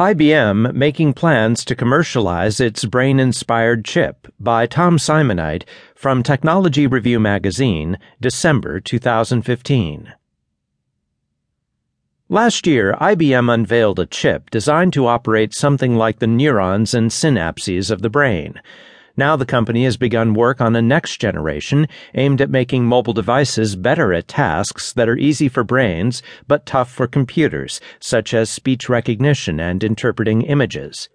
IBM making plans to commercialize its brain inspired chip by Tom Simonite from Technology Review magazine, December 2015. Last year, IBM unveiled a chip designed to operate something like the neurons and synapses of the brain. Now the company has begun work on a next generation aimed at making mobile devices better at tasks that are easy for brains but tough for computers, such as speech recognition and interpreting images.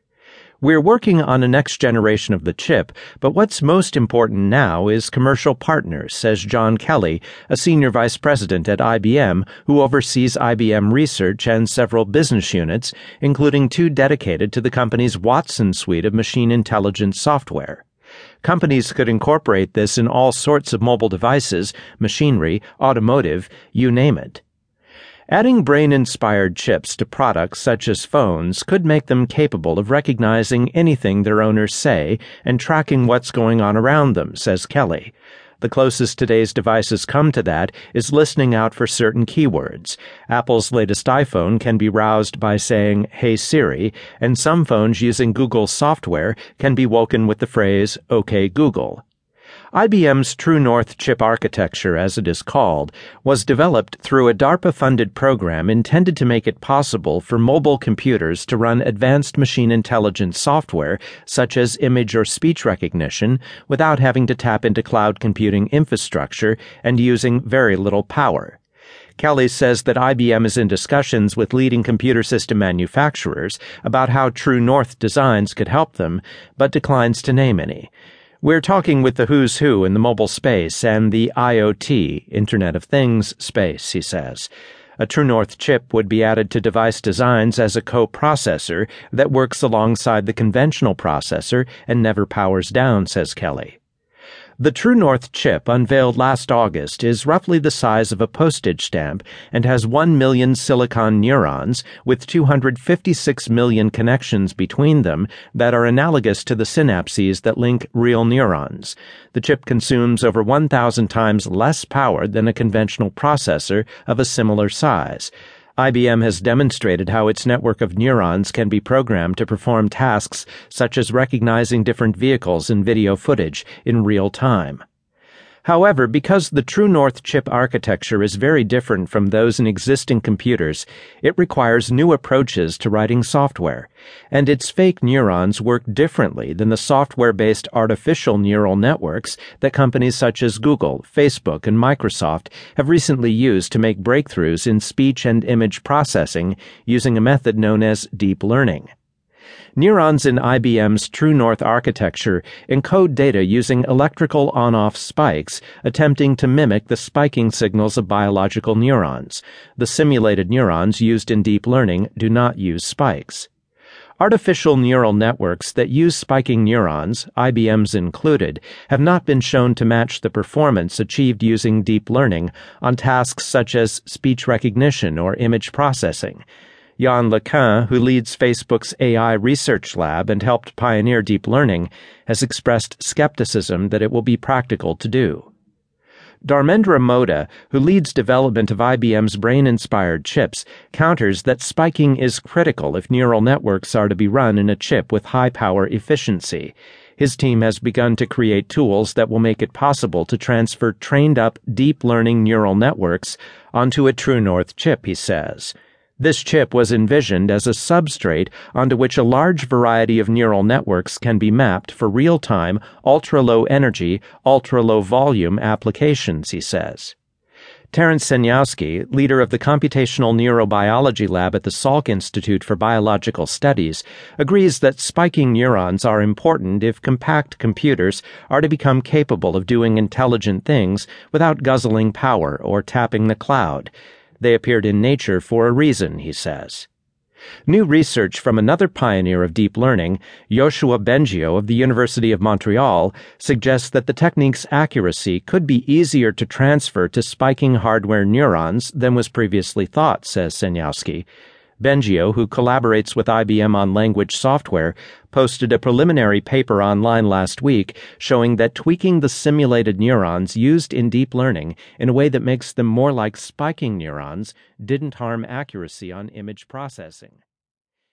We're working on a next generation of the chip, but what's most important now is commercial partners, says John Kelly, a senior vice president at IBM who oversees IBM research and several business units, including two dedicated to the company's Watson suite of machine intelligence software. Companies could incorporate this in all sorts of mobile devices, machinery, automotive, you name it. Adding brain inspired chips to products such as phones could make them capable of recognizing anything their owners say and tracking what's going on around them, says Kelly. The closest today's devices come to that is listening out for certain keywords. Apple's latest iPhone can be roused by saying, Hey Siri, and some phones using Google's software can be woken with the phrase, OK Google. IBM's True North chip architecture, as it is called, was developed through a DARPA funded program intended to make it possible for mobile computers to run advanced machine intelligence software, such as image or speech recognition, without having to tap into cloud computing infrastructure and using very little power. Kelly says that IBM is in discussions with leading computer system manufacturers about how True North designs could help them, but declines to name any. We're talking with the who's who in the mobile space and the IoT, Internet of Things space, he says. A True North chip would be added to device designs as a co-processor that works alongside the conventional processor and never powers down, says Kelly. The True North chip unveiled last August is roughly the size of a postage stamp and has 1 million silicon neurons with 256 million connections between them that are analogous to the synapses that link real neurons. The chip consumes over 1,000 times less power than a conventional processor of a similar size. IBM has demonstrated how its network of neurons can be programmed to perform tasks such as recognizing different vehicles in video footage in real time. However, because the True North chip architecture is very different from those in existing computers, it requires new approaches to writing software, and its fake neurons work differently than the software based artificial neural networks that companies such as Google, Facebook, and Microsoft have recently used to make breakthroughs in speech and image processing using a method known as deep learning. Neurons in IBM's True North architecture encode data using electrical on off spikes, attempting to mimic the spiking signals of biological neurons. The simulated neurons used in deep learning do not use spikes. Artificial neural networks that use spiking neurons, IBM's included, have not been shown to match the performance achieved using deep learning on tasks such as speech recognition or image processing. Yann LeCun, who leads Facebook's AI research lab and helped pioneer deep learning, has expressed skepticism that it will be practical to do. Dharmendra Modha, who leads development of IBM's brain inspired chips, counters that spiking is critical if neural networks are to be run in a chip with high power efficiency. His team has begun to create tools that will make it possible to transfer trained up deep learning neural networks onto a True North chip, he says. This chip was envisioned as a substrate onto which a large variety of neural networks can be mapped for real time, ultra low energy, ultra low volume applications, he says. Terence Sejnowski, leader of the Computational Neurobiology Lab at the Salk Institute for Biological Studies, agrees that spiking neurons are important if compact computers are to become capable of doing intelligent things without guzzling power or tapping the cloud. They appeared in Nature for a reason, he says. New research from another pioneer of deep learning, Yoshua Bengio of the University of Montreal, suggests that the technique's accuracy could be easier to transfer to spiking hardware neurons than was previously thought, says Sejnowski. Bengio, who collaborates with IBM on language software, posted a preliminary paper online last week showing that tweaking the simulated neurons used in deep learning in a way that makes them more like spiking neurons didn't harm accuracy on image processing.